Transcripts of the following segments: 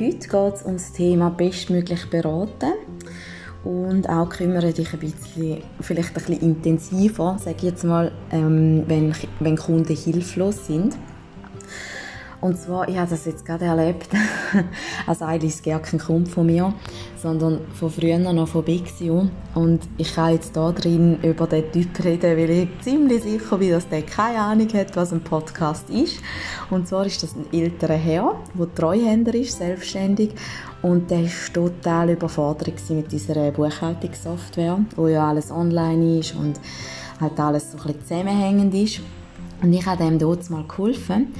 heute geht es um das Thema bestmöglich beraten und auch kümmere dich ein bisschen, vielleicht ein bisschen intensiver, sage ich jetzt mal, ähm, wenn, wenn Kunden hilflos sind. Und zwar, ich habe das jetzt gerade erlebt, also eigentlich ist gar kein Kunde von mir, sondern von früher noch von Bixio. Und ich kann jetzt da drin über den Typ reden, weil ich ziemlich sicher bin, dass der keine Ahnung hat, was ein Podcast ist. Und zwar ist das ein älterer Herr, der Treuhänder ist, selbstständig. Und der war total überfordert mit dieser Buchhaltungssoftware, wo ja alles online ist und halt alles so ein bisschen zusammenhängend ist. Und ich habe dem dort mal geholfen.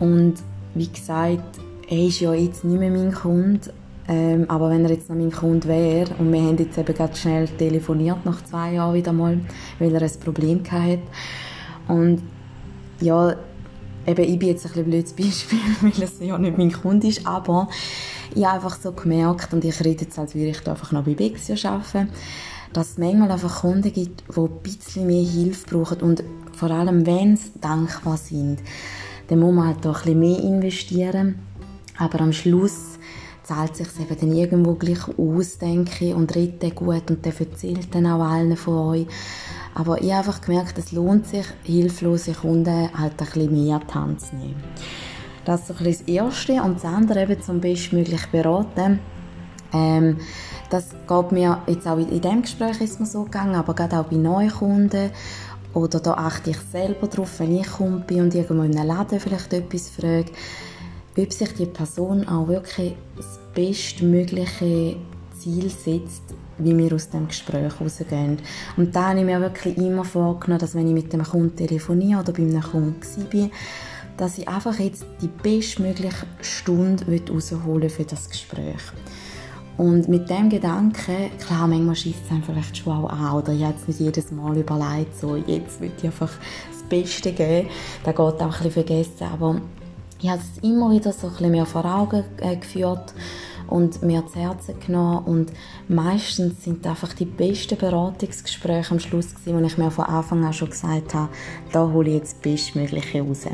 Und wie gesagt, er ist ja jetzt nicht mehr mein Kunde, ähm, aber wenn er jetzt noch mein Kunde wäre, und wir haben jetzt eben gerade schnell telefoniert, nach zwei Jahren wieder mal, weil er ein Problem hatte. Und ja, eben, ich bin jetzt ein bisschen blödes Beispiel, weil es ja nicht mein Kunde ist, aber ich habe einfach so gemerkt, und ich rede jetzt, als würde ich da einfach noch bei Bexio arbeiten, dass es manchmal einfach Kunden gibt, die ein bisschen mehr Hilfe brauchen. Und vor allem, wenn sie dankbar sind dann muss man halt da ein bisschen mehr investieren. Aber am Schluss zahlt sich eben dann irgendwo gleich aus, denke ich, und redet gut und der erzählt dann auch allen von euch. Aber ich habe einfach gemerkt, es lohnt sich, hilflose Kunden halt ein bisschen mehr an zu nehmen. Das ist so ein bisschen das Erste. Und das andere eben zum bestmöglich beraten. Ähm, das geht mir jetzt auch in diesem Gespräch ist mir so gegangen, aber gerade auch bei neuen Kunden oder da achte ich selber darauf, wenn ich Kunde bin und irgendwo in einem Laden vielleicht etwas frage, ob sich die Person auch wirklich das bestmögliche Ziel setzt, wie wir aus dem Gespräch rausgehen. Und da habe ich mir wirklich immer vorgenommen, dass wenn ich mit dem Kunden telefoniere oder bei einem Kunden war, dass ich einfach jetzt die bestmögliche Stunde rausholen für das Gespräch. Und mit dem Gedanken, klar, manchmal schießt es einem vielleicht schon auch an, oder? Ich habe jetzt nicht jedes Mal überlegt, so, jetzt will ich einfach das Beste geben, da geht auch ein bisschen vergessen, aber ich habe es immer wieder so ein bisschen mehr vor Augen äh, geführt und mir zu Herzen genommen. Und meistens sind einfach die besten Beratungsgespräche am Schluss gewesen, wo ich mir von Anfang an schon gesagt habe, da hole ich jetzt das Bestmögliche raus.